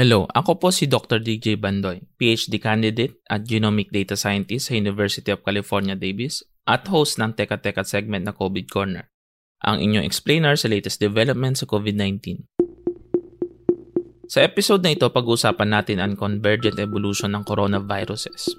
Hello, ako po si Dr. DJ Bandoy, PhD candidate at Genomic Data Scientist sa University of California, Davis at host ng Teka Teka segment na COVID Corner, ang inyong explainer sa latest development sa COVID-19. Sa episode na ito, pag-uusapan natin ang convergent evolution ng coronaviruses.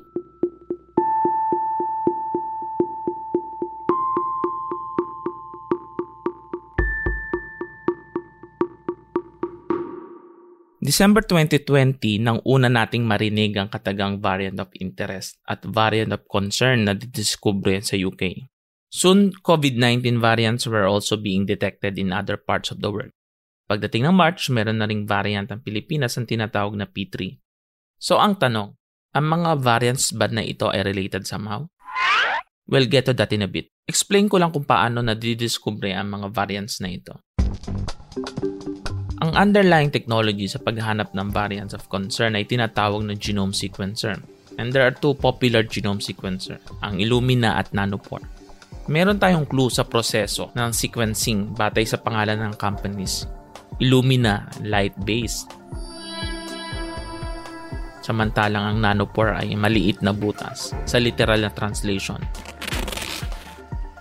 December 2020 nang una nating marinig ang katagang variant of interest at variant of concern na didiskubre sa UK. Soon, COVID-19 variants were also being detected in other parts of the world. Pagdating ng March, meron na ring variant ang Pilipinas ang tinatawag na P3. So ang tanong, ang mga variants ba na ito ay related somehow? We'll get to that in a bit. Explain ko lang kung paano na didiskubre ang mga variants na ito. Ang underlying technology sa paghahanap ng variants of concern ay tinatawag na genome sequencer. And there are two popular genome sequencer, ang Illumina at Nanopore. Meron tayong clue sa proseso ng sequencing batay sa pangalan ng companies. Illumina, light-based. Samantalang ang Nanopore ay maliit na butas sa literal na translation.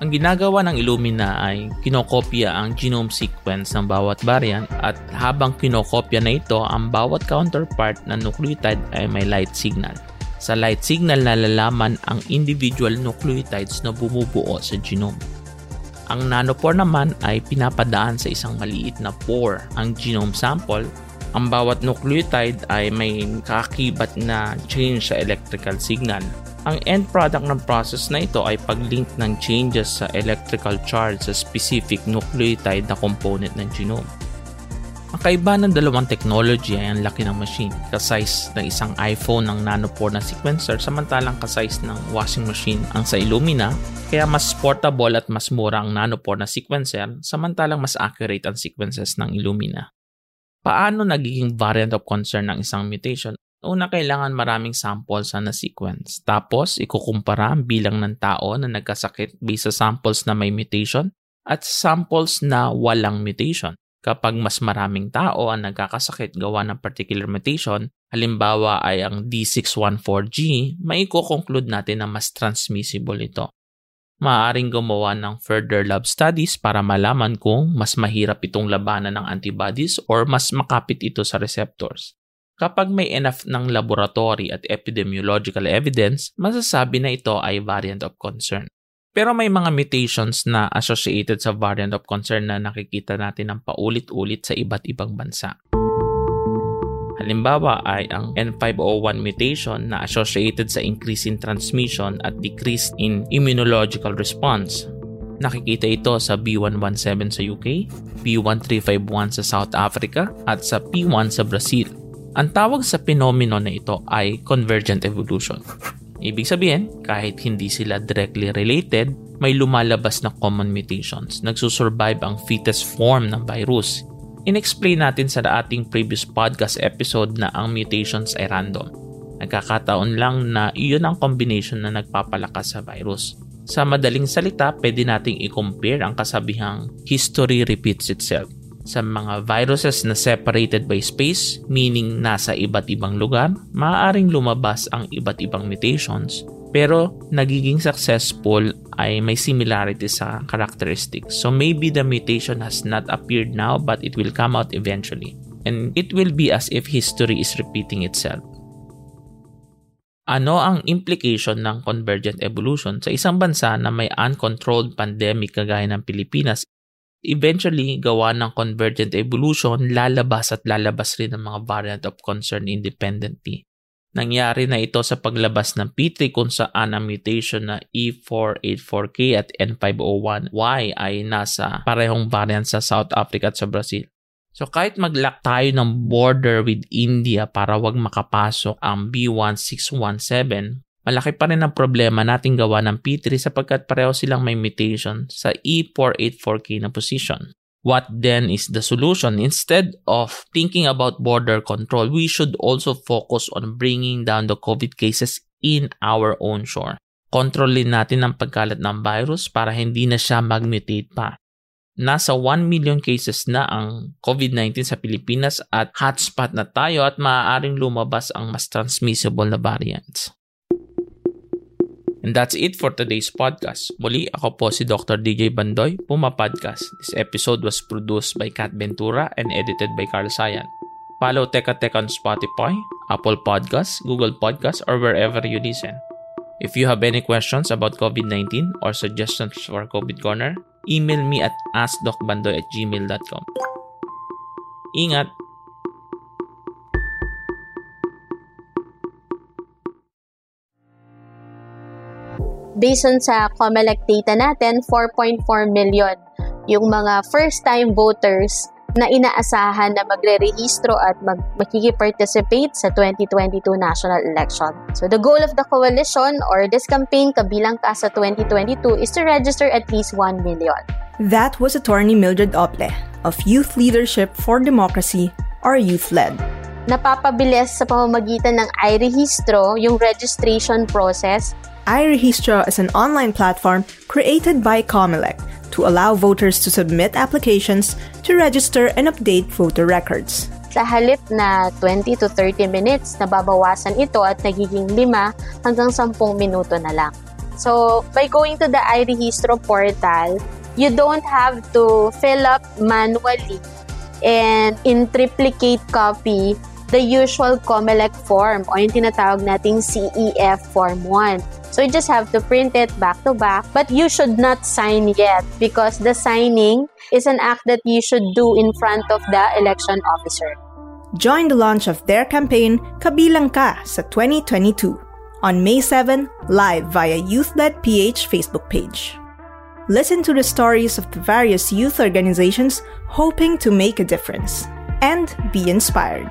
Ang ginagawa ng Illumina ay kinokopya ang genome sequence ng bawat variant at habang kinokopya na ito, ang bawat counterpart na nucleotide ay may light signal. Sa light signal nalalaman ang individual nucleotides na bumubuo sa genome. Ang nanopore naman ay pinapadaan sa isang maliit na pore ang genome sample. Ang bawat nucleotide ay may kakibat na change sa electrical signal ang end product ng process na ito ay pag-link ng changes sa electrical charge sa specific nucleotide na component ng genome. Ang kaiba ng dalawang technology ay ang laki ng machine, ka-size ng isang iPhone ng nanopore na sequencer samantalang ka-size ng washing machine ang sa Illumina, kaya mas portable at mas mura ang nanopore na sequencer samantalang mas accurate ang sequences ng Illumina. Paano nagiging variant of concern ng isang mutation Una, kailangan maraming samples na sequence. Tapos, ikukumpara ang bilang ng tao na nagkasakit based sa samples na may mutation at samples na walang mutation. Kapag mas maraming tao ang nagkakasakit gawa ng particular mutation, halimbawa ay ang D614G, maiko-conclude natin na mas transmissible ito. Maaaring gumawa ng further lab studies para malaman kung mas mahirap itong labanan ng antibodies or mas makapit ito sa receptors. Kapag may enough ng laboratory at epidemiological evidence, masasabi na ito ay variant of concern. Pero may mga mutations na associated sa variant of concern na nakikita natin ng paulit-ulit sa iba't ibang bansa. Halimbawa ay ang N501 mutation na associated sa increase in transmission at decrease in immunological response. Nakikita ito sa B117 sa UK, B1351 sa South Africa at sa P1 sa Brazil. Ang tawag sa phenomenon na ito ay convergent evolution. Ibig sabihin, kahit hindi sila directly related, may lumalabas na common mutations. Nagsusurvive ang fetus form ng virus. Inexplain natin sa ating previous podcast episode na ang mutations ay random. Nagkakataon lang na iyon ang combination na nagpapalakas sa virus. Sa madaling salita, pwede nating i-compare ang kasabihang history repeats itself sa mga viruses na separated by space, meaning nasa iba't ibang lugar, maaaring lumabas ang iba't ibang mutations pero nagiging successful ay may similarity sa characteristics. So maybe the mutation has not appeared now but it will come out eventually. And it will be as if history is repeating itself. Ano ang implication ng convergent evolution sa isang bansa na may uncontrolled pandemic kagaya ng Pilipinas eventually gawa ng convergent evolution, lalabas at lalabas rin ang mga variant of concern independently. Nangyari na ito sa paglabas ng P3 kung saan ang mutation na E484K at N501Y ay nasa parehong variant sa South Africa at sa Brazil. So kahit mag-lock tayo ng border with India para wag makapasok ang B1617, malaki pa rin ang problema nating gawa ng P3 sapagkat pareho silang may mutation sa E484K na position. What then is the solution? Instead of thinking about border control, we should also focus on bringing down the COVID cases in our own shore. Kontrolin natin ang pagkalat ng virus para hindi na siya mag-mutate pa. Nasa 1 million cases na ang COVID-19 sa Pilipinas at hotspot na tayo at maaaring lumabas ang mas transmissible na variants. And that's it for today's podcast. Muli, ako po si Dr. DJ Bandoy, Puma Podcast. This episode was produced by Kat Ventura and edited by Carl Sayan. Follow Teka Teka on Spotify, Apple Podcasts, Google Podcasts, or wherever you listen. If you have any questions about COVID-19 or suggestions for COVID Corner, email me at askdocbandoy at gmail.com. Ingat! Based on sa COMELEC data natin, 4.4 million yung mga first-time voters na inaasahan na magre-rehistro at mag makiki-participate sa 2022 national election. So the goal of the coalition or this campaign kabilang ka sa 2022 is to register at least 1 million. That was attorney Mildred Ople of Youth Leadership for Democracy or YouthLED. Napapabilis sa pamamagitan ng iRehistro yung registration process iRehistro is an online platform created by Comelec to allow voters to submit applications to register and update voter records. Sa halip na 20 to 30 minutes, nababawasan ito at nagiging 5 hanggang 10 minuto na lang. So, by going to the iRehistro portal, you don't have to fill up manually and in triplicate copy the usual COMELEC form o yung tinatawag nating CEF Form 1. So you just have to print it back to back, but you should not sign yet because the signing is an act that you should do in front of the election officer. Join the launch of their campaign Kabilang Ka sa 2022 on May 7 live via Youth-Led PH Facebook page. Listen to the stories of the various youth organizations hoping to make a difference and be inspired.